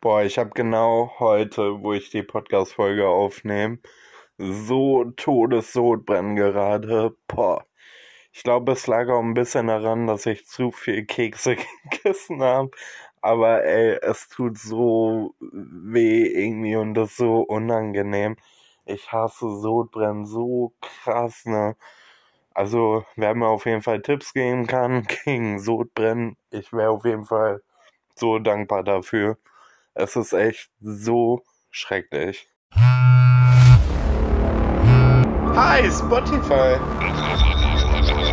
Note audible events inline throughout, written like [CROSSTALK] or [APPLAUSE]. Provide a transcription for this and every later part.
Boah, ich habe genau heute, wo ich die Podcast-Folge aufnehme, so Todessodbrennen gerade. Boah. Ich glaube, es lag auch ein bisschen daran, dass ich zu viel Kekse [LAUGHS] gegessen habe. Aber ey, es tut so weh irgendwie und das ist so unangenehm. Ich hasse Sodbrennen so krass, ne? Also, wer mir auf jeden Fall Tipps geben kann [LAUGHS] gegen Sodbrennen, ich wäre auf jeden Fall so dankbar dafür. Es ist echt so schrecklich. Hi, Spotify.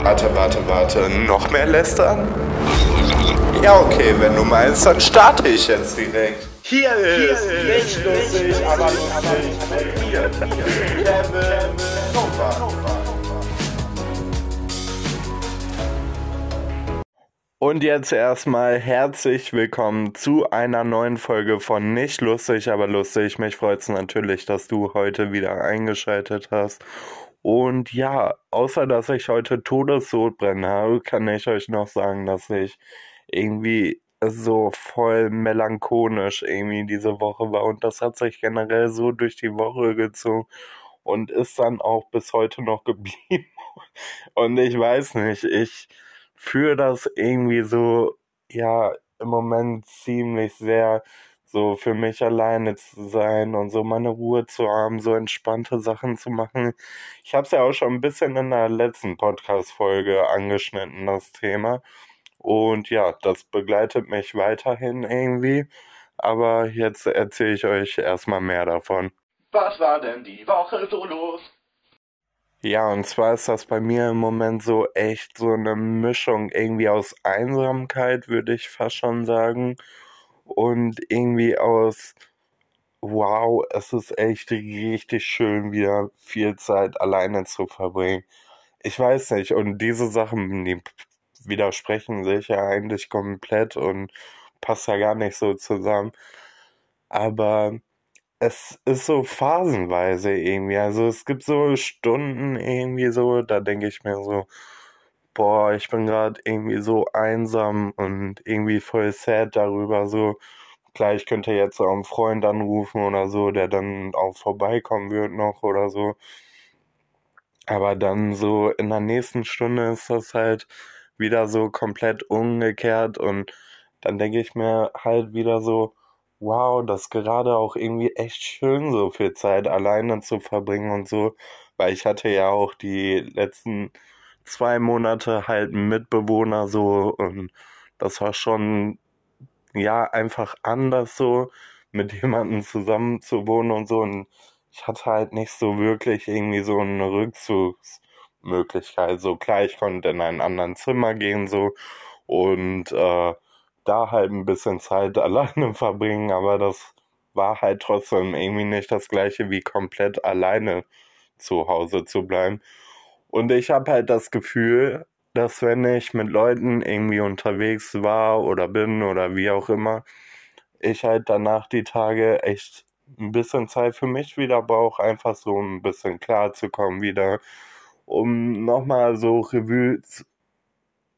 Warte, warte, warte. Noch mehr lästern? Ja, okay, wenn du meinst, dann starte ich jetzt direkt. Hier ist nicht lustig, aber lustig mir, Kevin Nova. Und jetzt erstmal herzlich willkommen zu einer neuen Folge von Nicht lustig, aber lustig. Mich freut es natürlich, dass du heute wieder eingeschaltet hast. Und ja, außer dass ich heute Todessodbrennen habe, kann ich euch noch sagen, dass ich irgendwie so voll melancholisch irgendwie diese Woche war. Und das hat sich generell so durch die Woche gezogen und ist dann auch bis heute noch geblieben. [LAUGHS] Und ich weiß nicht, ich fühle das irgendwie so, ja, im Moment ziemlich sehr so für mich alleine zu sein und so meine Ruhe zu haben, so entspannte Sachen zu machen. Ich habe es ja auch schon ein bisschen in der letzten Podcast-Folge angeschnitten, das Thema. Und ja, das begleitet mich weiterhin irgendwie. Aber jetzt erzähle ich euch erstmal mehr davon. Was war denn die Woche so los? Ja, und zwar ist das bei mir im Moment so echt so eine Mischung irgendwie aus Einsamkeit, würde ich fast schon sagen. Und irgendwie aus, wow, es ist echt richtig schön, wieder viel Zeit alleine zu verbringen. Ich weiß nicht, und diese Sachen, die widersprechen sich ja eigentlich komplett und passt ja gar nicht so zusammen. Aber es ist so phasenweise irgendwie. Also es gibt so Stunden irgendwie so, da denke ich mir so, boah, ich bin gerade irgendwie so einsam und irgendwie voll sad darüber. So, klar, ich könnte jetzt auch einen Freund anrufen oder so, der dann auch vorbeikommen wird noch oder so. Aber dann so in der nächsten Stunde ist das halt wieder so komplett umgekehrt und dann denke ich mir halt wieder so, wow, das ist gerade auch irgendwie echt schön, so viel Zeit alleine zu verbringen und so, weil ich hatte ja auch die letzten zwei Monate halt einen Mitbewohner so und das war schon, ja, einfach anders so, mit [LAUGHS] jemandem zusammen zu wohnen und so. Und ich hatte halt nicht so wirklich irgendwie so eine Rückzugsmöglichkeit. So klar, ich konnte in ein anderes Zimmer gehen so. Und äh, da halt ein bisschen Zeit [LAUGHS] alleine verbringen, aber das war halt trotzdem irgendwie nicht das gleiche wie komplett alleine zu Hause zu bleiben. Und ich habe halt das Gefühl, dass wenn ich mit Leuten irgendwie unterwegs war oder bin oder wie auch immer, ich halt danach die Tage echt ein bisschen Zeit für mich wieder brauche, einfach so ein bisschen klar zu kommen wieder, um nochmal so Revue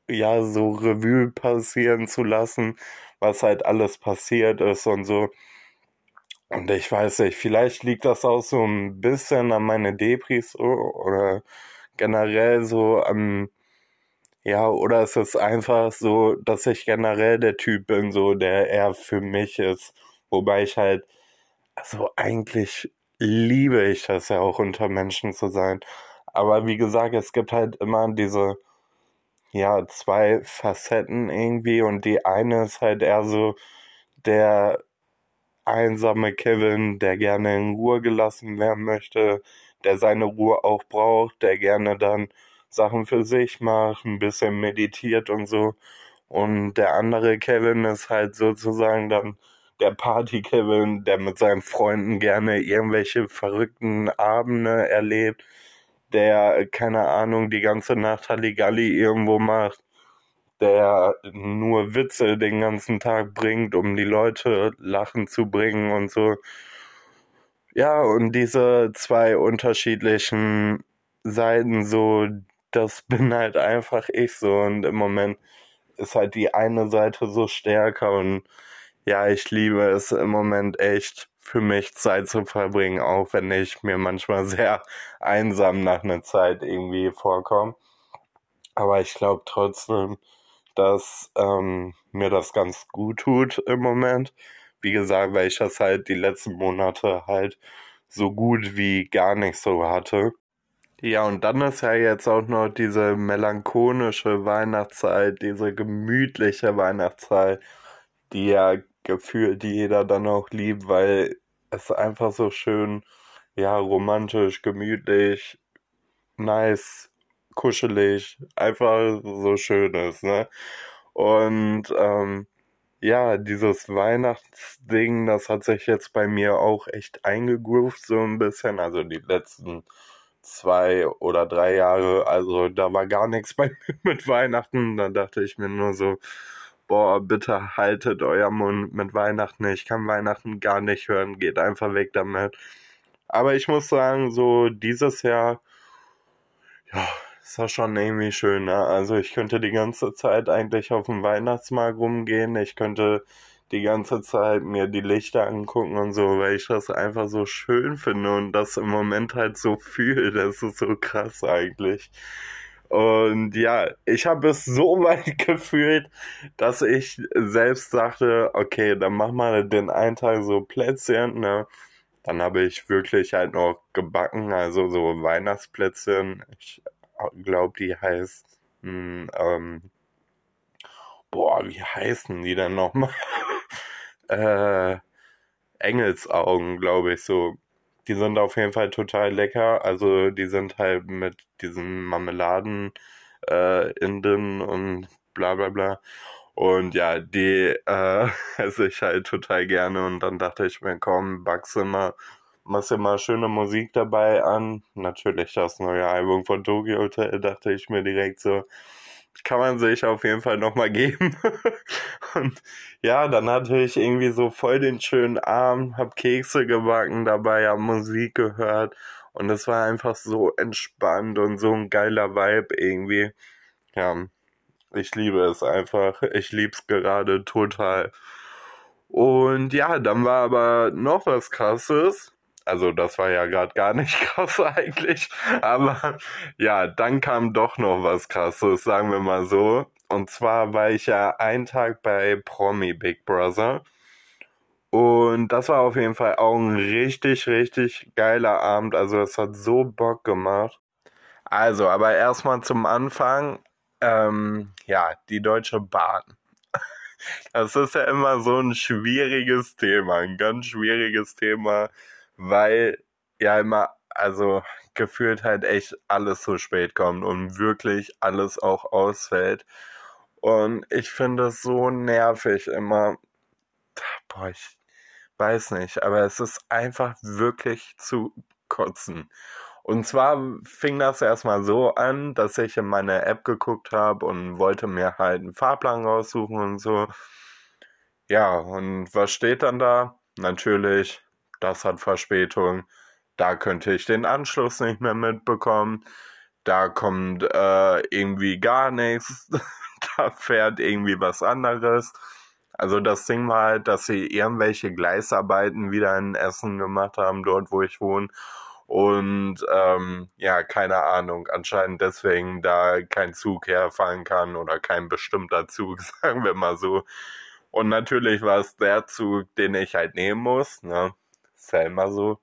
ja, so Revue passieren zu lassen, was halt alles passiert ist und so. Und ich weiß nicht, vielleicht liegt das auch so ein bisschen an meine Depris oder generell so am, ja, oder es ist einfach so, dass ich generell der Typ bin, so, der eher für mich ist. Wobei ich halt, also eigentlich liebe ich das ja auch unter Menschen zu sein. Aber wie gesagt, es gibt halt immer diese, ja, zwei Facetten irgendwie und die eine ist halt eher so der einsame Kevin, der gerne in Ruhe gelassen werden möchte, der seine Ruhe auch braucht, der gerne dann Sachen für sich macht, ein bisschen meditiert und so. Und der andere Kevin ist halt sozusagen dann der Party-Kevin, der mit seinen Freunden gerne irgendwelche verrückten Abende erlebt, der, keine Ahnung, die ganze Nacht Halligalli irgendwo macht, der nur Witze den ganzen Tag bringt, um die Leute lachen zu bringen und so. Ja, und diese zwei unterschiedlichen Seiten, so, das [LAUGHS] bin halt einfach ich so. Und im Moment ist halt die eine Seite so stärker und ja, ich liebe es im Moment echt für mich Zeit zu verbringen, auch wenn ich mir manchmal sehr [LAUGHS] einsam nach einer Zeit irgendwie vorkomme. Aber ich glaube trotzdem, dass ähm, mir das ganz gut tut im Moment. Wie gesagt, weil ich das halt die letzten Monate halt so gut wie gar nicht so hatte. Ja, und dann ist ja jetzt auch noch diese melancholische Weihnachtszeit, diese gemütliche Weihnachtszeit, die ja gefühlt jeder dann auch liebt, weil es einfach so schön, ja, romantisch, gemütlich, nice, kuschelig, einfach so schön ist, ne? Und ähm, ja, dieses Weihnachtsding, das hat sich jetzt bei mir auch echt eingegroovt, so ein bisschen. Also die letzten zwei oder drei Jahre, also da war gar nichts bei [LAUGHS] mir mit Weihnachten. Da dachte ich mir nur so, boah, bitte haltet euer Mund mit Weihnachten. Ich kann Weihnachten gar nicht hören, geht einfach weg damit. Aber ich muss sagen, so dieses Jahr, ja, ist das schon irgendwie schön. Ne? Also ich könnte die ganze Zeit eigentlich auf dem Weihnachtsmarkt rumgehen. Ich könnte die ganze Zeit mir die Lichter angucken und so, weil ich das einfach so schön finde und das im Moment halt so [LAUGHS] fühle. Das ist so krass eigentlich. Und ja, ich habe es so [LAUGHS] weit gefühlt, dass ich selbst sagte, okay, dann mach mal den einen Tag so Plätzchen, ne? Dann habe ich wirklich halt noch gebacken, also so Weihnachtsplätzchen. Ich glaube, die heißt, hm, ähm, boah, wie heißen die denn nochmal? [LAUGHS] äh, Engelsaugen, glaube ich, so. Die sind auf jeden Fall total lecker. Also die sind halt mit diesen Marmeladen äh, innen und bla bla bla. Und ja, die äh, [LAUGHS] esse ich halt total gerne. Und dann dachte ich mir, komm, backst immer, machst immer schöne Musik dabei an. Natürlich das neue Album von Tokyo Hotel, dachte ich mir direkt so, kann man sich auf jeden Fall nochmal geben. [LAUGHS] und ja, dann hatte ich irgendwie so voll den schönen Abend, hab Kekse gebacken dabei, hab Musik gehört und es war einfach so entspannt und so ein geiler Vibe irgendwie. Ja, ich liebe es einfach. Ich lieb's gerade total. Und ja, dann war aber noch was krasses. Also das war ja gerade gar nicht [LAUGHS] krass eigentlich. Aber ja, dann kam doch noch was krasses, sagen wir mal so. Und zwar war ich ja einen Tag bei Promi Big Brother. Und das war auf jeden Fall auch ein richtig, richtig geiler Abend. Also es hat so Bock gemacht. Also, aber erstmal zum Anfang. Ähm, ja, die Deutsche Bahn. [LAUGHS] Das ist ja immer so ein schwieriges Thema, ein ganz schwieriges Thema weil ja immer, also gefühlt halt echt alles so spät kommt und wirklich alles auch ausfällt. Und ich finde es so nervig immer. Boah, ich weiß nicht, aber es ist einfach wirklich zu kotzen. Und zwar fing das erstmal so an, dass ich in meine App geguckt habe und wollte mir halt einen Fahrplan raussuchen und so. Ja, und was steht dann da? Natürlich das hat Verspätung, da könnte ich den Anschluss nicht mehr mitbekommen, da kommt äh, irgendwie gar nichts, [LAUGHS] da fährt irgendwie was anderes. Also das Ding war halt, dass sie irgendwelche Gleisarbeiten wieder in Essen gemacht haben, dort wo ich wohne. Und ähm, ja, keine Ahnung, anscheinend deswegen da kein Zug herfahren kann oder kein bestimmter Zug, [LAUGHS] sagen wir mal so. Und natürlich war es der Zug, den ich halt nehmen muss. Ne? Selma so.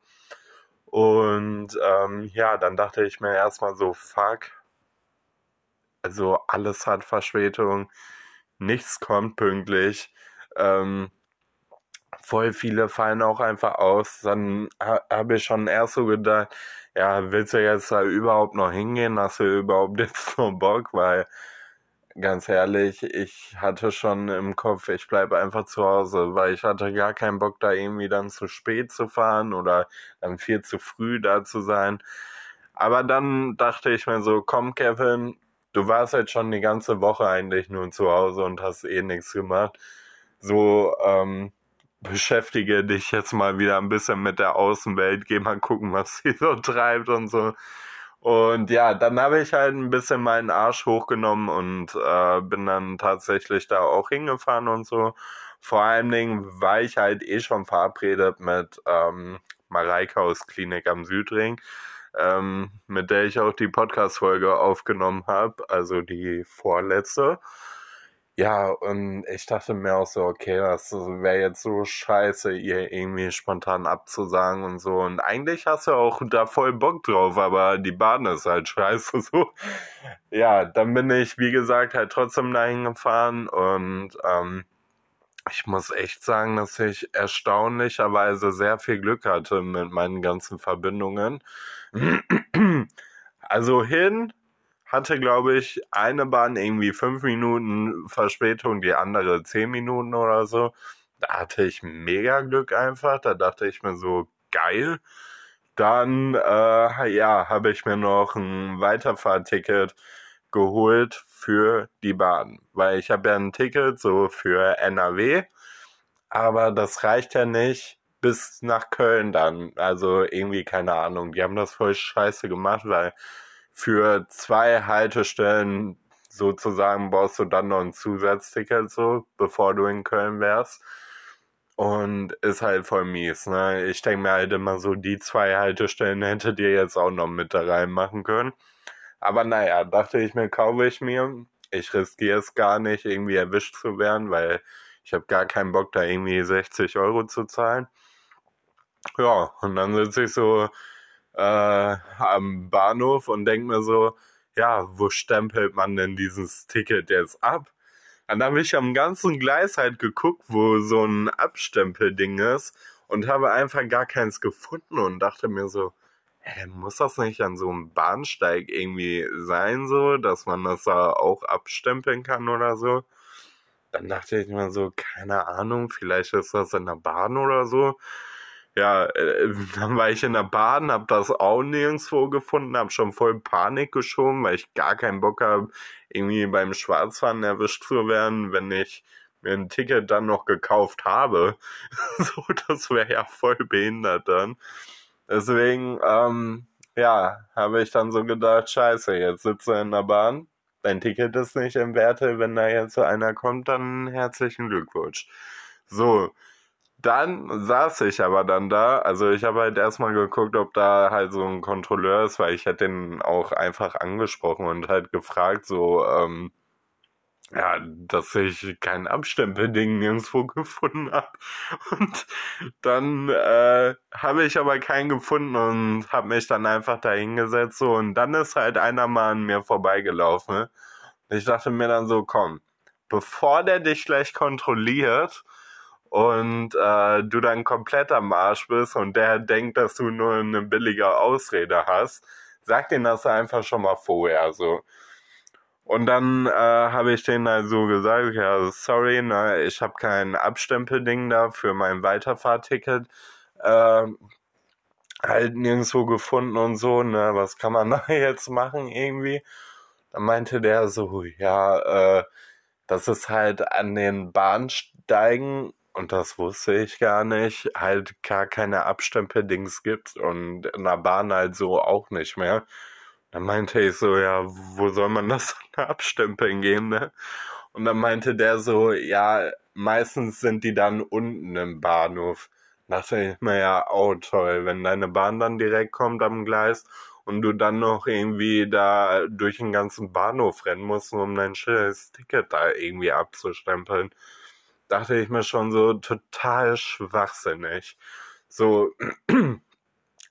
Und ähm, ja, dann dachte ich mir erstmal so, fuck. Also alles hat Verspätung, nichts kommt pünktlich. Ähm, voll viele fallen auch einfach aus. Dann ha habe ich schon erst so gedacht, ja, willst du jetzt da überhaupt noch hingehen? Hast du überhaupt [LAUGHS] jetzt noch Bock? Weil ganz ehrlich, ich hatte schon im Kopf, ich bleibe einfach zu Hause, weil ich hatte gar keinen Bock, da irgendwie dann zu spät zu fahren oder dann viel zu früh da zu sein. Aber dann dachte ich mir so, komm Kevin, du warst jetzt schon die ganze Woche eigentlich nur zu Hause und hast eh nichts gemacht. So, ähm, beschäftige dich jetzt mal wieder ein bisschen mit der Außenwelt, geh mal gucken, was sie so treibt und so. Und ja, dann habe ich halt ein bisschen meinen Arsch hochgenommen und äh, bin dann tatsächlich da auch hingefahren und so. vor allen Dingen war ich halt eh schon verabredet mit ähm, Mareike aus Klinik am Südring, ähm, mit der ich auch die Podcast-Folge aufgenommen habe, also die vorletzte. Ja, und ich dachte mir auch so, okay, das wäre jetzt so scheiße, ihr irgendwie spontan abzusagen und so. Und eigentlich hast du auch da voll Bock drauf, aber die Bahn ist halt scheiße [LAUGHS] so. Ja, dann bin ich, wie gesagt, halt trotzdem dahin gefahren und ähm, ich muss echt sagen, dass ich erstaunlicherweise sehr viel Glück hatte mit meinen ganzen Verbindungen. [CLEARS THROAT] Also hin hatte, glaube ich, eine Bahn irgendwie fünf Minuten Verspätung, die andere zehn Minuten oder so. Da hatte ich mega Glück einfach. Da dachte ich mir so, geil. Dann, äh, ja, habe ich mir noch ein Weiterfahrticket geholt für die Bahn. Weil ich habe ja ein Ticket so für NRW, aber das reicht ja nicht bis nach Köln dann. Also irgendwie, keine Ahnung. Die haben das voll scheiße gemacht, weil für zwei Haltestellen sozusagen brauchst du dann noch ein Zusatzticket so, bevor du in Köln wärst. Und ist halt voll mies, ne? Ich denke mir halt immer so, die zwei Haltestellen hättet ihr jetzt auch noch mit da reinmachen können. Aber naja, dachte ich mir, kaufe ich mir. Ich riskiere es gar nicht, irgendwie erwischt zu werden, weil ich habe gar keinen Bock, da irgendwie 60 Euro zu zahlen. Ja, und dann sitze ich so äh, am Bahnhof und denke mir so, ja, wo stempelt man denn dieses Ticket jetzt ab? Dann habe ich am ganzen Gleis halt geguckt, wo so ein Abstempelding ist und habe einfach gar keins gefunden und dachte mir so, hä, muss das nicht an so einem Bahnsteig irgendwie sein, so, dass man das da auch abstempeln kann oder so? Dann dachte ich mir so, keine Ahnung, vielleicht ist das in der Bahn oder so ja, äh, [LAUGHS] dann war ich in der Bahn, hab das auch nirgendwo gefunden, hab schon voll Panik geschoben, weil ich gar keinen Bock habe, irgendwie beim Schwarzfahren erwischt zu werden, wenn ich mir ein Ticket dann noch gekauft habe. [LAUGHS] so, das wäre ja voll behindert dann. Deswegen, ähm, ja, habe ich dann so gedacht, scheiße, jetzt sitze in der Bahn, dein Ticket ist nicht im Werte, wenn da jetzt einer kommt, dann herzlichen Glückwunsch. So, dann saß ich aber dann da. Also ich habe halt erstmal geguckt, ob da halt so ein Kontrolleur ist, weil ich hätte den auch einfach angesprochen und halt gefragt, so, ähm, ja, dass ich kein Abstempelding nirgendwo [LAUGHS] gefunden habe. Und dann äh, habe ich aber keinen gefunden und habe mich dann einfach da hingesetzt. So, und dann ist halt einer mal an mir vorbeigelaufen. Ich dachte mir dann so, komm, bevor der dich gleich kontrolliert, und äh, du dann komplett am Arsch bist und der denkt, dass du nur eine billige Ausrede hast, sag den das einfach schon mal vorher so. Und dann äh, habe ich denen halt so gesagt, ja, sorry, ne, ich habe kein Abstempelding da für mein Weiterfahrticket. Äh, halt nirgendwo gefunden und so, ne, was kann man [LAUGHS] da jetzt machen irgendwie? Dann meinte der so, ja, äh, das ist halt an den Bahnsteigen und das wusste ich gar nicht, halt gar keine Abstempeldings gibt und in der Bahn halt so auch nicht mehr. Dann meinte ich so, ja, wo soll man das [LAUGHS] dann abstempeln gehen, ne? Und dann meinte der so, ja, meistens sind die dann unten im Bahnhof. Da dachte ich mir ja, oh toll, wenn deine Bahn dann direkt kommt am Gleis und du dann noch irgendwie da durch den ganzen Bahnhof rennen musst, um dein schönes Ticket da irgendwie abzustempeln dachte ich mir schon so total schwachsinnig. So, [CLEARS THROAT]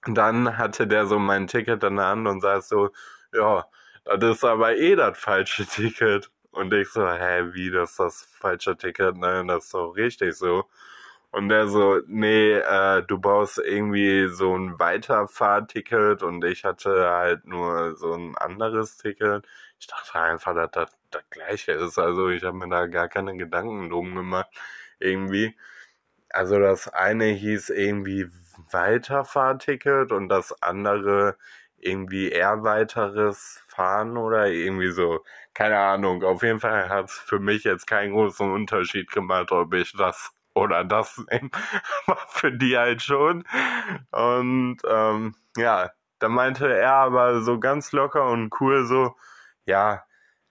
dann hatte der so mein Ticket in der Hand und sagt so, ja, das ist aber eh das falsche [LAUGHS] Ticket. Und ich so, hä, wie, das ist das falsche Ticket? Nein, das ist doch richtig so. Und der so, nee, äh, du brauchst irgendwie so ein Weiterfahrticket und ich hatte halt nur so ein anderes Ticket. Ich dachte einfach, dass das das gleiche ist. Also ich habe mir da gar keine Gedanken drum gemacht. Irgendwie. Also das eine hieß irgendwie Weiterfahrticket und das andere irgendwie eher weiteres Fahren oder irgendwie so. Keine Ahnung. Auf jeden Fall hat es für mich jetzt keinen großen Unterschied gemacht, ob ich das oder das [LAUGHS] nehme. Aber für die halt schon. Und ähm, ja, da meinte er aber so ganz locker und cool so, ja,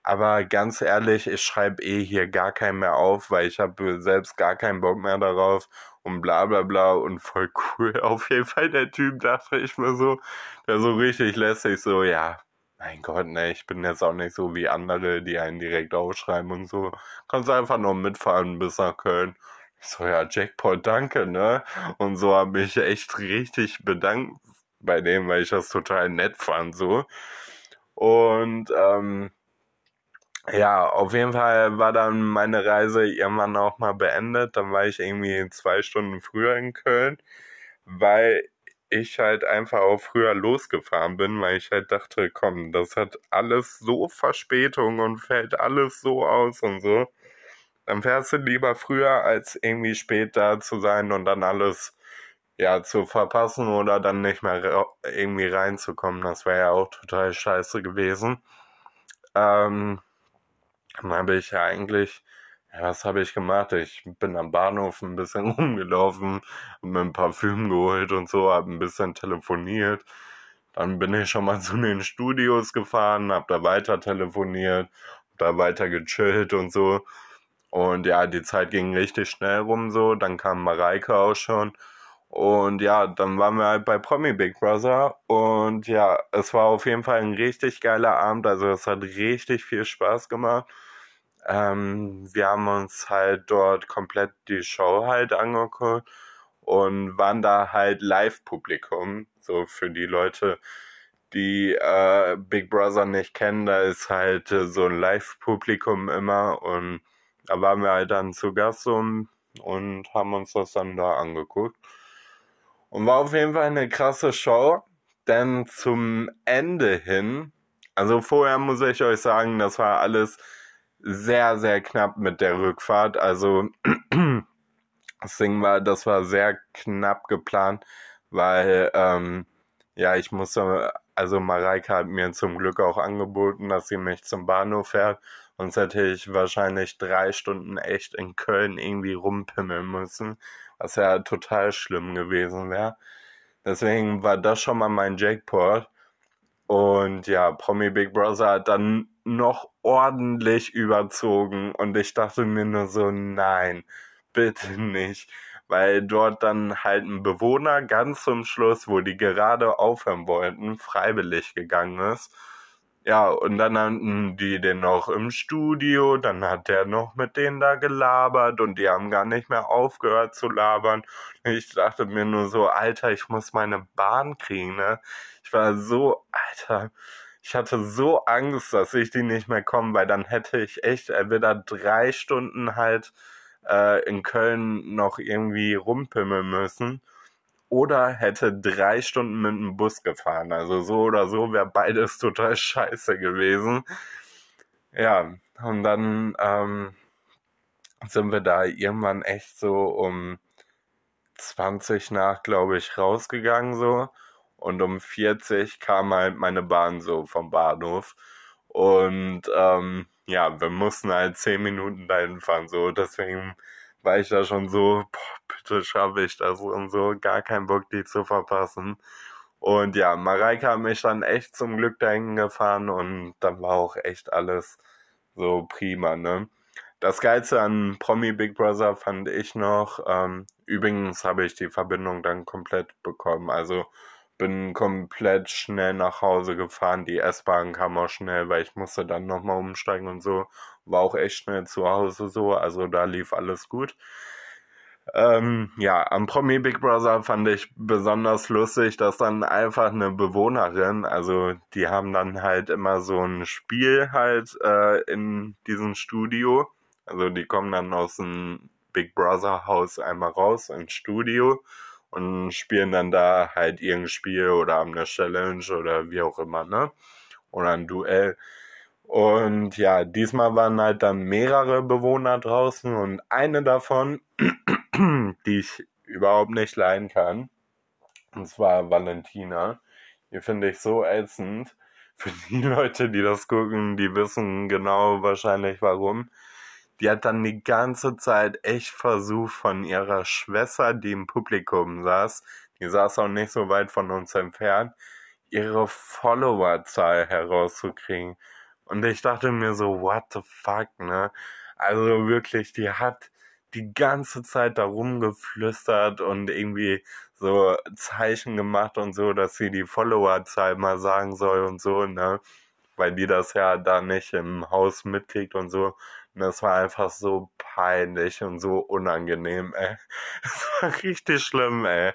Aber ganz ehrlich, ich schreibe eh hier gar keinen mehr auf, weil ich habe selbst gar keinen Bock mehr darauf und bla bla bla und voll [LAUGHS] cool. Auf jeden Fall der Typ, dachte ich mir so, der so richtig lässig so, ja, mein Gott, ne, ich bin jetzt auch nicht so wie andere, die einen direkt ausschreiben und so. Kannst einfach nur mitfahren bis nach Köln. Ich so, ja, Jackpot, danke, ne? Und so habe ich echt richtig bedankt bei dem, weil ich das total nett fand, so. Und, ähm, ja, auf jeden Fall war dann meine Reise irgendwann auch mal beendet. Dann war ich irgendwie zwei Stunden früher in Köln, weil ich halt einfach auch früher losgefahren bin, weil ich halt dachte, komm, das hat alles so Verspätung und fällt alles so aus und so. Dann fährst du lieber früher, als irgendwie spät da zu sein und dann alles ja zu verpassen oder dann nicht mehr irgendwie reinzukommen. Das wäre ja auch total scheiße gewesen. Ähm, dann habe ich ja eigentlich, ja, was habe ich gemacht? Ich bin am Bahnhof ein bisschen [LAUGHS] rumgelaufen, habe mir ein Parfüm geholt und so, habe ein bisschen telefoniert. Dann bin ich schon mal zu den Studios gefahren, habe da weiter telefoniert, da weiter gechillt und so. Und ja, die Zeit ging richtig schnell rum so. Dann kam Mareike auch schon. Und ja, dann waren wir halt bei Promi Big Brother. Und ja, es war auf jeden Fall ein richtig geiler Abend. Also es hat richtig viel Spaß gemacht. Ähm, wir haben uns halt dort komplett die Show halt angeguckt und waren da halt Live-Publikum. So für die Leute, die äh, Big Brother nicht kennen, da ist halt äh, so ein Live-Publikum immer und da waren wir halt dann zu Gast und, und haben uns das dann da angeguckt. Und war auf jeden Fall eine krasse Show, denn zum Ende hin, also vorher muss ich euch sagen, das war alles sehr, sehr knapp mit der Rückfahrt. Also [CLEARS THROAT] das Ding war, das war sehr knapp geplant, weil ähm, ja, ich musste, also Mareike hat mir zum Glück auch angeboten, dass sie mich zum Bahnhof fährt. Sonst hätte ich wahrscheinlich drei Stunden echt in Köln irgendwie rumpimmeln müssen, was ja total schlimm gewesen wäre. Deswegen war das schon mal mein Jackpot. Und ja, Promi Big Brother hat dann noch ordentlich überzogen und ich dachte mir nur so, nein, bitte nicht, weil dort dann halt ein Bewohner ganz zum Schluss, wo die gerade aufhören wollten, freiwillig gegangen ist ja, und dann hatten die den noch im Studio, dann hat der noch mit denen da gelabert und die haben gar nicht mehr aufgehört zu labern. Ich dachte mir nur so, Alter, ich muss meine Bahn kriegen, ne? Ich war so, Alter, ich hatte so Angst, dass ich die nicht mehr kommen, weil dann hätte ich echt entweder drei Stunden halt äh, in Köln noch irgendwie rumpimmeln müssen oder hätte drei Stunden mit dem Bus gefahren. Also so oder so wäre beides total scheiße gewesen. Ja, und dann ähm, sind wir da irgendwann echt so um 20 nach, glaube ich, rausgegangen so. Und um 40 kam halt meine Bahn so vom Bahnhof. Und ähm, ja, wir mussten halt 10 Minuten dahin fahren. So, deswegen war ich da schon so, boah, bitte schaffe ich das und so, gar keinen Bock, die zu verpassen. Und ja, Mareike hat mich dann echt zum Glück dahin gefahren und dann war auch echt alles so prima, ne? Das Geilste an Promi Big Brother fand ich noch, ähm, übrigens habe ich die Verbindung dann komplett bekommen, also bin komplett schnell nach Hause gefahren, die S-Bahn kam auch schnell, weil ich musste dann nochmal umsteigen und so, war auch echt schnell zu Hause so, also da lief alles gut. Ähm, ja, am Promi Big Brother fand ich besonders lustig, dass dann einfach eine Bewohnerin, also die haben dann halt immer so ein Spiel halt äh, in diesem Studio. Also die kommen dann aus dem Big Brother Haus einmal raus ins Studio und spielen dann da halt irgendein Spiel oder haben eine Challenge oder wie auch immer, ne? Oder ein Duell. Und ja, diesmal waren halt dann mehrere Bewohner draußen und eine davon [CLEARS THROAT] die ich überhaupt nicht leiden kann. Und zwar Valentina. Die finde ich so ätzend. [LAUGHS] Für die Leute, die das gucken, die wissen genau wahrscheinlich warum. Die hat dann die ganze Zeit echt versucht, von ihrer Schwester, die im Publikum saß, die saß auch nicht so weit von uns entfernt, ihre Followerzahl herauszukriegen. Und ich dachte mir so, what the fuck, ne? Also wirklich, die hat die ganze Zeit da rumgeflüstert und irgendwie so Zeichen gemacht und so, dass sie die Followerzahl mal sagen soll und so, ne? Weil die das ja da nicht im Haus mitkriegt und so. Und das war einfach so peinlich und so unangenehm, ey. [LAUGHS] Das war richtig schlimm, ey.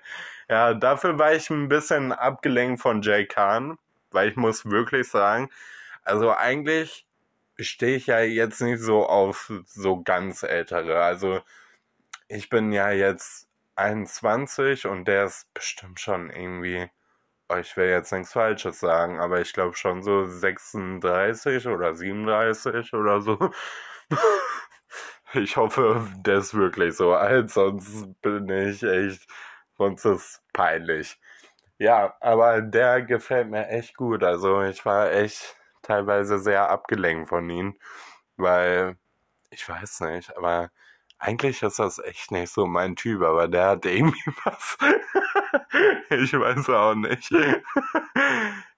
Ja, dafür war ich ein bisschen abgelenkt von Jay Khan, weil ich muss wirklich sagen, also eigentlich stehe ich ja jetzt nicht so auf so ganz ältere. Also ich bin ja jetzt 21 und der ist bestimmt schon irgendwie, oh, ich will jetzt nichts Falsches sagen, aber ich glaube schon so 36 oder 37 oder so. [LAUGHS] ich hoffe, der ist wirklich so alt, sonst bin ich echt, sonst ist peinlich. Ja, aber der gefällt mir echt gut. Also ich war echt teilweise sehr abgelenkt von ihm, weil ich weiß nicht, aber eigentlich ist das echt nicht so mein Typ, aber der hat irgendwie [LAUGHS] was. ich weiß auch nicht.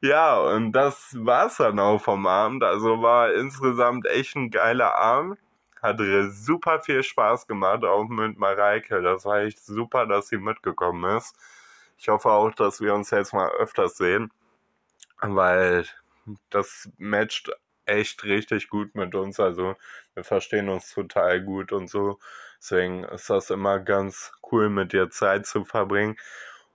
ja, und das war's dann auch vom Abend. Also war insgesamt echt ein geiler Abend. Hatte super viel Spaß gemacht, auch mit Mareike. Das war echt super, dass sie mitgekommen ist. Ich hoffe auch, dass wir uns jetzt mal öfters sehen, weil das matcht echt richtig gut mit uns. Also wir verstehen uns total gut und so. Deswegen ist das immer ganz cool, mit dir Zeit zu verbringen.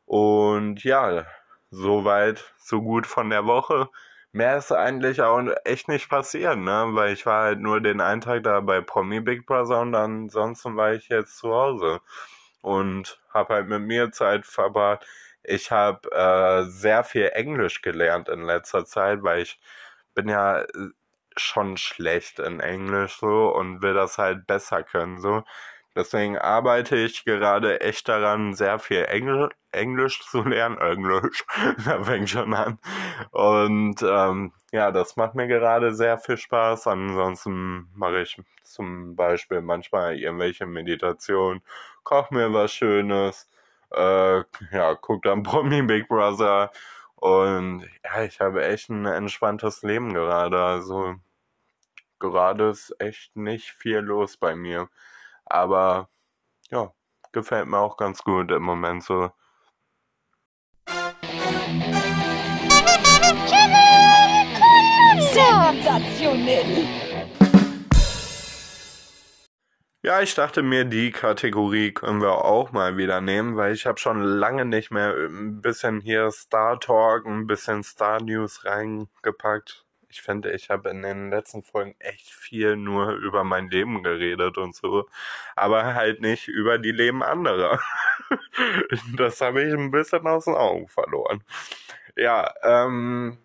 Und ja, soweit, so gut von der Woche. Mehr ist eigentlich auch echt nicht passiert, ne? Weil ich war halt nur den einen Tag da bei Promi Big Brother und ansonsten war ich jetzt zu Hause und habe halt mit mir Zeit verbracht. Ich habe äh, sehr viel Englisch gelernt in letzter Zeit, weil ich bin ja äh, schon schlecht in Englisch so und will das halt besser können so. Deswegen arbeite ich gerade echt daran, sehr viel Engl Englisch zu lernen. [LAUGHS] Englisch, [LAUGHS] da fängt schon an. Und ähm, ja, das macht mir gerade sehr viel Spaß. Ansonsten mache ich zum Beispiel manchmal irgendwelche Meditationen, koche mir was Schönes äh, ja, guck dann [LAUGHS] Promi Big Brother und ja, ich habe echt ein entspanntes Leben gerade. Also gerade ist echt nicht viel los bei mir. Aber ja, gefällt mir auch ganz gut im Moment so. Sensationell! Ja, ich dachte mir, die Kategorie können wir auch mal wieder nehmen, weil ich habe schon lange nicht mehr ein bisschen hier Star Talk, ein bisschen Star News reingepackt. Ich finde, ich habe in den letzten Folgen echt viel nur über mein Leben geredet und so, aber halt nicht über die Leben anderer. [LAUGHS] das habe ich ein bisschen aus den Augen verloren. Ja, ähm,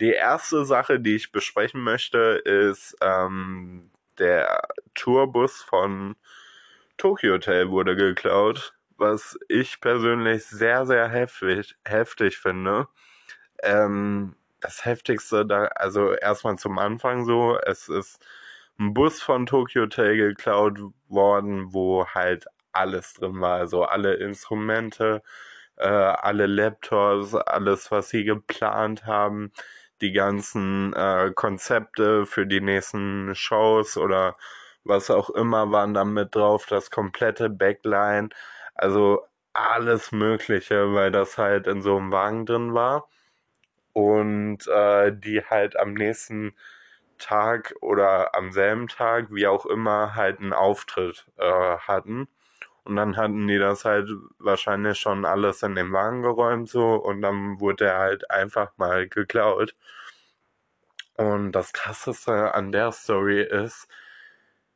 die erste Sache, die ich besprechen möchte, ist ähm, der Tourbus von Tokyo Hotel wurde geklaut, was ich persönlich sehr, sehr heftig, heftig finde. Ähm, das heftigste da, also erstmal zum Anfang so, es ist ein Bus von Tokyo Hotel geklaut worden, wo halt alles drin war, also alle Instrumente, äh, alle Laptops, alles, was sie geplant haben, die ganzen äh, Konzepte für die nächsten Shows oder was auch immer waren da mit drauf, das komplette Backline, also alles Mögliche, weil das halt in so einem Wagen drin war und äh, die halt am nächsten Tag oder am selben Tag, wie auch immer, halt einen Auftritt äh, hatten. Und dann hatten die das halt wahrscheinlich schon alles in den Wagen geräumt so und dann wurde er halt einfach mal geklaut. Und das krasseste an der Story ist,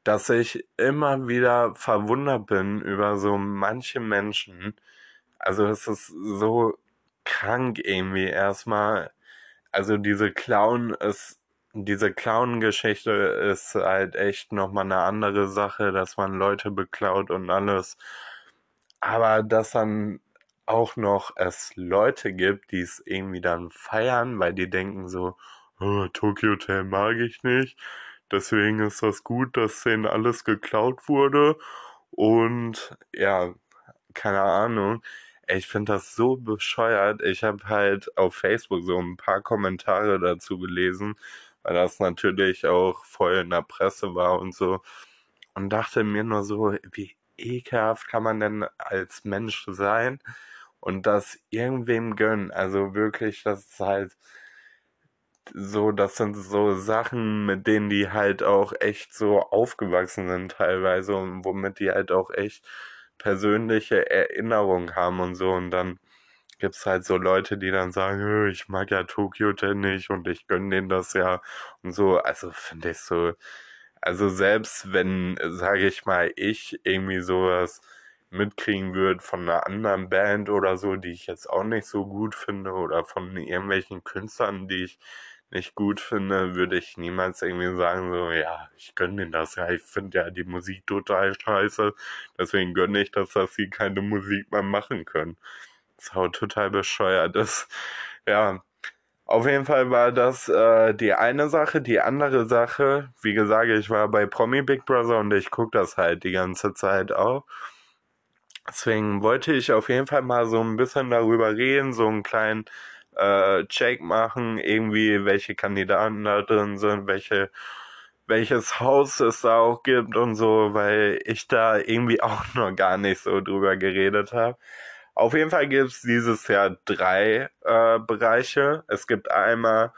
dass ich immer wieder verwundert bin über so manche Menschen. Also es ist so krank irgendwie erstmal. Also diese Clown ist diese Clown-Geschichte ist halt echt nochmal eine andere Sache, dass man Leute beklaut und alles. Aber dass dann auch noch es Leute gibt, die es irgendwie dann feiern, weil die denken so, oh, Tokyo Hotel mag ich nicht. Deswegen ist das gut, dass denen alles geklaut wurde. Und ja, keine Ahnung. Ich finde das so bescheuert. Ich habe halt auf Facebook so ein paar Kommentare dazu gelesen, weil das natürlich auch voll in der Presse war und so. Und dachte mir nur so, wie ekelhaft kann man denn als Mensch sein und das irgendwem gönnen? Also wirklich, das ist halt so, das sind so Sachen, mit denen die halt auch echt so aufgewachsen sind teilweise und womit die halt auch echt persönliche Erinnerungen haben und so und dann gibt's halt so Leute, die dann sagen, ich mag ja Tokyo nicht und ich gönn denen das ja und so. Also finde ich so, also selbst wenn, sage ich mal, ich irgendwie sowas mitkriegen würde von einer anderen Band oder so, die ich jetzt auch nicht so gut finde oder von irgendwelchen Künstlern, die ich nicht gut finde, würde ich niemals irgendwie sagen, so, ja, ich gönne denen das, ja, ich finde ja die Musik total scheiße, deswegen gönne ich das, dass sie keine Musik mehr machen können. Das ist auch total bescheuert ist. Ja, auf jeden Fall war das äh, die eine Sache. Die andere Sache, wie gesagt, ich war bei Promi Big Brother und ich gucke das halt die ganze Zeit auch. Deswegen wollte ich auf jeden Fall mal so ein bisschen darüber reden, so einen kleinen äh, Check machen, irgendwie welche Kandidaten da drin sind, welche welches Haus es da auch gibt und so, weil ich da irgendwie [LAUGHS] auch noch gar nicht so drüber geredet habe. Auf jeden Fall gibt es dieses Jahr drei äh, Bereiche. Es gibt einmal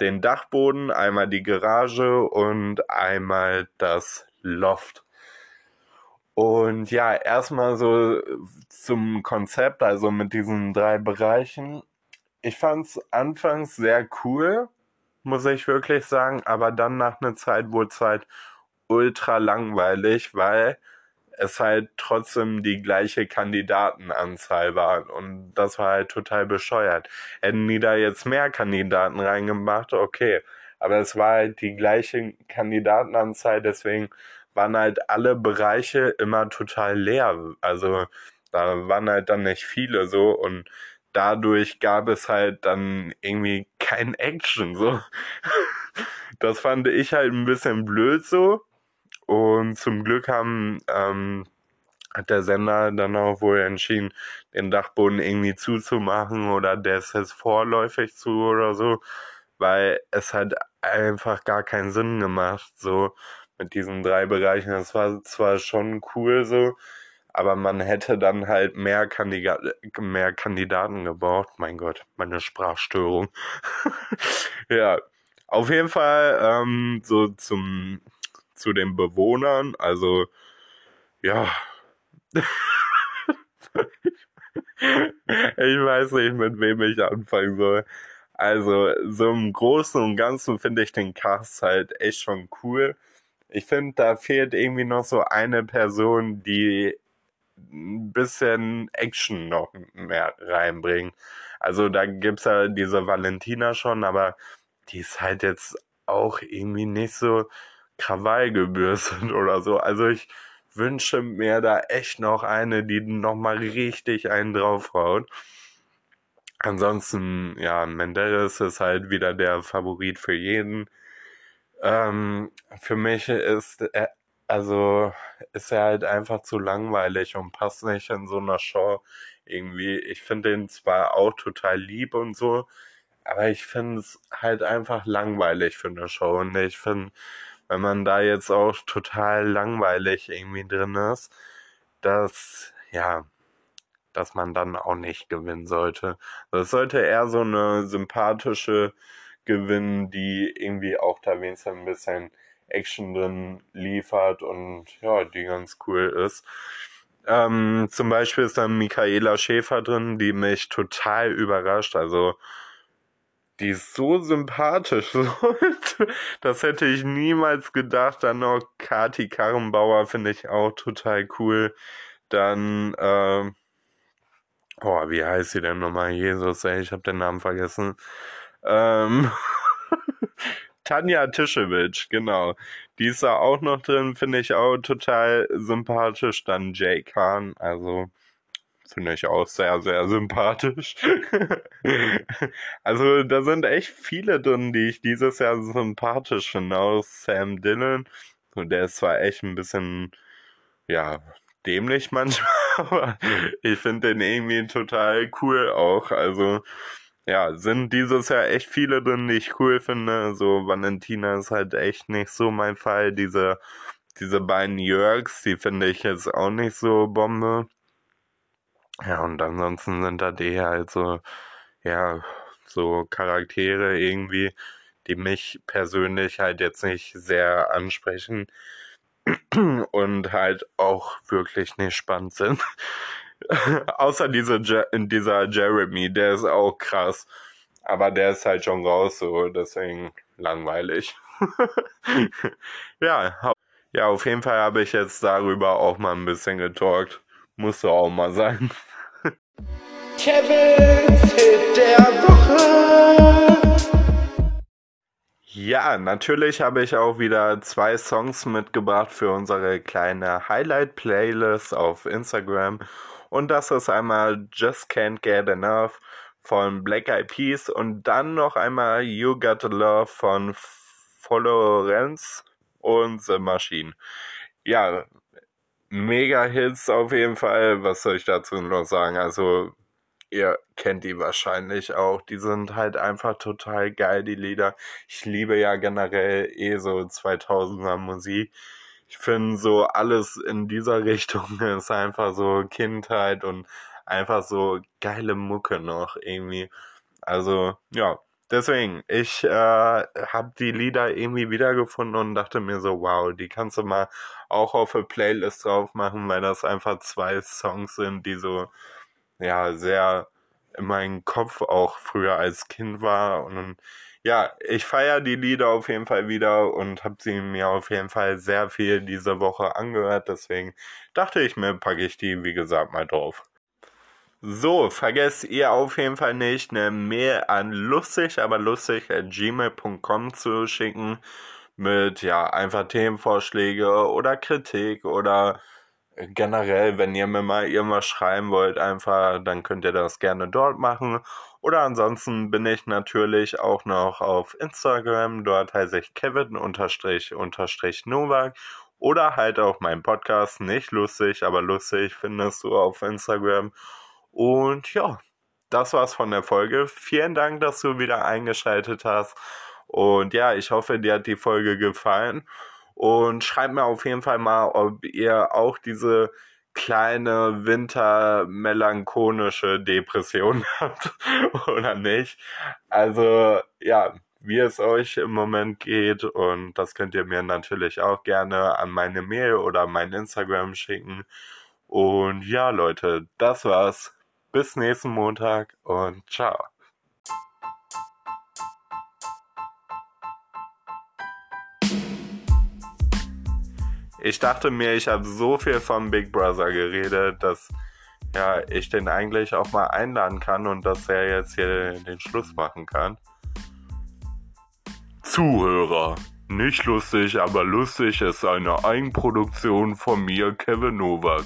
den Dachboden, einmal die Garage und einmal das Loft. Und ja, erstmal so zum Konzept, also mit diesen drei Bereichen ich fand's anfangs sehr cool, muss ich wirklich sagen, aber dann nach einer Zeit wurde es halt ultra langweilig, weil es halt trotzdem die gleiche Kandidatenanzahl war und das war halt total bescheuert. Hätten die da jetzt mehr Kandidaten reingemacht, okay, aber es war halt die gleiche Kandidatenanzahl, deswegen waren halt alle Bereiche immer total leer. Also da waren halt dann nicht viele so und dadurch gab es halt dann irgendwie kein Action so. [LAUGHS] Das fand ich halt ein bisschen blöd so. Und zum Glück haben ähm, hat der Sender dann auch wohl entschieden, den Dachboden irgendwie zuzumachen oder der ist jetzt vorläufig zu oder so, weil es hat einfach gar keinen Sinn gemacht, so mit diesen drei Bereichen. Das war zwar schon cool so, aber man hätte dann halt mehr, Kandidat, mehr Kandidaten gebraucht. Mein Gott, meine Sprachstörung. [LAUGHS] ja, auf jeden Fall ähm, so zum zu den Bewohnern. Also ja. [LAUGHS] ich weiß nicht, mit wem ich anfangen soll. Also, so im Großen und Ganzen finde ich den Cast halt echt schon cool. Ich finde, da fehlt irgendwie noch so eine Person, die ein bisschen Action noch mehr reinbringen. Also da gibt's ja diese Valentina schon, aber die ist halt jetzt auch irgendwie nicht so Krawall gebürstet [LAUGHS] oder so. Also ich wünsche mir da echt noch eine, die nochmal richtig einen draufhaut. Ansonsten, ja, Menderes ist halt wieder der Favorit für jeden. Ähm, für mich ist er also ist er halt einfach zu langweilig und passt nicht in so einer Show irgendwie. Ich finde den zwar auch total lieb und so, aber ich finde es halt einfach langweilig für eine Show. Und ich finde, wenn man da jetzt auch total langweilig irgendwie drin ist, dass, ja, dass man dann auch nicht gewinnen sollte. Das sollte eher so eine sympathische gewinnen, die irgendwie auch da wenigstens ein bisschen Action drin liefert und ja, die ganz cool ist. Ähm, zum Beispiel ist dann Michaela Schäfer drin, die mich total überrascht. Also, die ist so sympathisch. [LAUGHS] das hätte ich niemals gedacht. Dann noch Kati Karrenbauer finde ich auch total cool. Dann, äh, oh, wie heißt sie denn nochmal? Jesus, ey, ich habe den Namen vergessen. Ähm, [LAUGHS] Tanja Tischewitsch, genau. Die ist da auch noch drin, finde ich auch total sympathisch. Dann Jay Khan, also finde ich auch sehr, sehr sympathisch. [LAUGHS] also da sind echt viele drin, die ich dieses Jahr sympathisch finde. Auch Sam Dillon, und der ist zwar echt ein bisschen, ja, dämlich [LAUGHS] manchmal, aber ich finde den irgendwie total cool auch. Also ja, sind dieses Jahr echt viele drin, die ich cool finde. So Valentina ist halt echt nicht so mein Fall. Diese, diese beiden Jörgs, die finde ich jetzt auch nicht so Bombe. Ja, und ansonsten sind da die halt so, ja, so Charaktere irgendwie, die mich persönlich halt jetzt nicht sehr ansprechen [CLEARS THROAT] und halt auch wirklich nicht spannend sind. [LAUGHS] Außer diese Je dieser Jeremy, der ist auch krass. Aber der ist halt schon raus, so deswegen langweilig. [LAUGHS] ja, ja, auf jeden Fall habe ich jetzt darüber auch mal ein bisschen getalkt. Muss doch auch mal sein. [LAUGHS] Kevins Hit der Woche. Ja, natürlich habe ich auch wieder zwei Songs mitgebracht für unsere kleine Highlight-Playlist auf Instagram. Und das ist einmal Just Can't Get Enough von Black Eyed Peas und dann noch einmal You Got to Love von Florence und The Machine. Ja, mega Hits auf jeden Fall. Was soll ich dazu noch sagen? Also, ihr kennt die wahrscheinlich auch. Die sind halt einfach total geil, die Lieder. Ich liebe ja generell eh so 2000er Musik ich finde so alles in dieser [LAUGHS] Richtung ist einfach so Kindheit und einfach so geile Mucke noch irgendwie. Also ja, deswegen, ich äh, habe die Lieder irgendwie wiedergefunden und dachte mir so, wow, die kannst du mal auch auf eine Playlist drauf machen, weil das einfach zwei Songs sind, die so, ja, sehr in meinem Kopf auch früher als Kind war und ja, ich feiere die Lieder auf jeden Fall wieder und habe sie mir auf jeden Fall sehr viel diese Woche angehört. Deswegen dachte ich mir, packe ich die, wie gesagt, mal drauf. So, vergesst ihr auf jeden Fall nicht, eine Mail an lustig, aber lustig at gmail.com zu schicken mit, ja, einfach Themenvorschläge oder Kritik oder generell, wenn ihr mir mal irgendwas schreiben wollt, einfach, dann könnt ihr das gerne dort machen. Oder ansonsten bin ich natürlich auch noch auf Instagram. Dort heiße ich Kevin unterstrich unterstrich Novak. Oder halt auch mein Podcast. Nicht lustig, aber lustig findest du auf Instagram. Und ja, das war's von der Folge. Vielen Dank, dass du wieder eingeschaltet hast. Und ja, ich hoffe, dir hat die Folge gefallen. Und schreibt mir auf jeden Fall mal, ob ihr auch diese kleine wintermelancholische Depression [LAUGHS] habt oder nicht. Also ja, wie es euch im Moment geht und das könnt ihr mir natürlich auch gerne an meine Mail oder mein Instagram schicken. Und ja, Leute, das war's. Bis nächsten Montag und ciao. Ich dachte mir, ich habe so viel vom Big Brother geredet, dass ja, ich den eigentlich auch mal einladen kann und dass er jetzt hier den Schluss machen kann. Zuhörer, nicht lustig, aber lustig ist eine Eigenproduktion von mir, Kevin Nowak.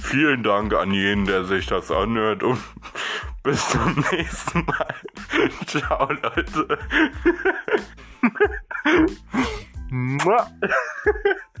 Vielen Dank an jeden, der sich das anhört und [LAUGHS] bis zum nächsten Mal. [LAUGHS] Ciao, Leute. [LAUGHS] Mwah. [LAUGHS]